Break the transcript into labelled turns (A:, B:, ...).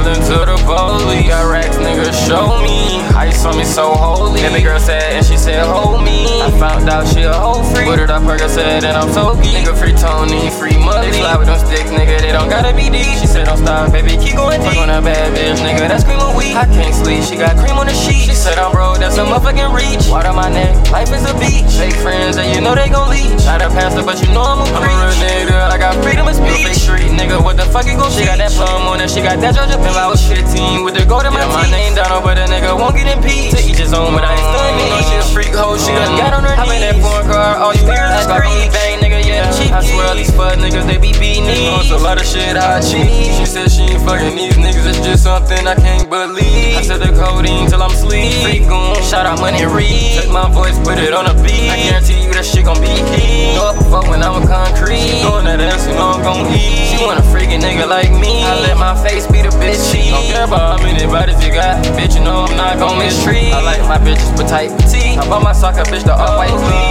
A: Tumbling to the police. Got racks, nigga, show me. Ice on me so holy. And the girl said, and she said, hold me. I found out she a whole freak. Put it up, her girl said, and I'm so geek. Nigga, free Tony, free money. They fly with them sticks, nigga, they don't gotta be deep. She said, don't stop, baby, keep going deep. Fuck on that bad bitch, nigga, that's cream on wheat. I can't sleep, she got cream on the sheet. She said, I'm broke, that's a motherfucking reach. Water my neck, life is a beach. Fake friends, and you know they gon' leech. Try to pass it, but you know I'm a creep. I'm a real nigga, I got freedom gon' She got that plum on her, she got that Georgia pimp. I was 15 with the gold in my yeah, my name Donald, but a nigga won't get impeached. To each his own, but I ain't stunning. You know mm. she a freak hoe, she done got on her knees. Hop in that foreign car, all you hear is scream. Bang, nigga, yeah. I swear all these fuck niggas, they be beating me. It's a lot of shit I cheat. She said she ain't fucking these niggas, it's just something I can't believe. I said the codeine till I'm sleep. Freak goon, shout out money read. Take my voice, put it on a beat. I guarantee you that shit gon' be key. Know up fuck when I'm a concrete. She doing that ass, you know I'm gon' eat. She want a freaking nigga like me. I let my face be the bitch cheat. Don't care about how many bodies you got. Bitch, you know I'm not gon' mistreat. I like my bitches with tight petite. I bought my soccer bitch the Off-White cleats.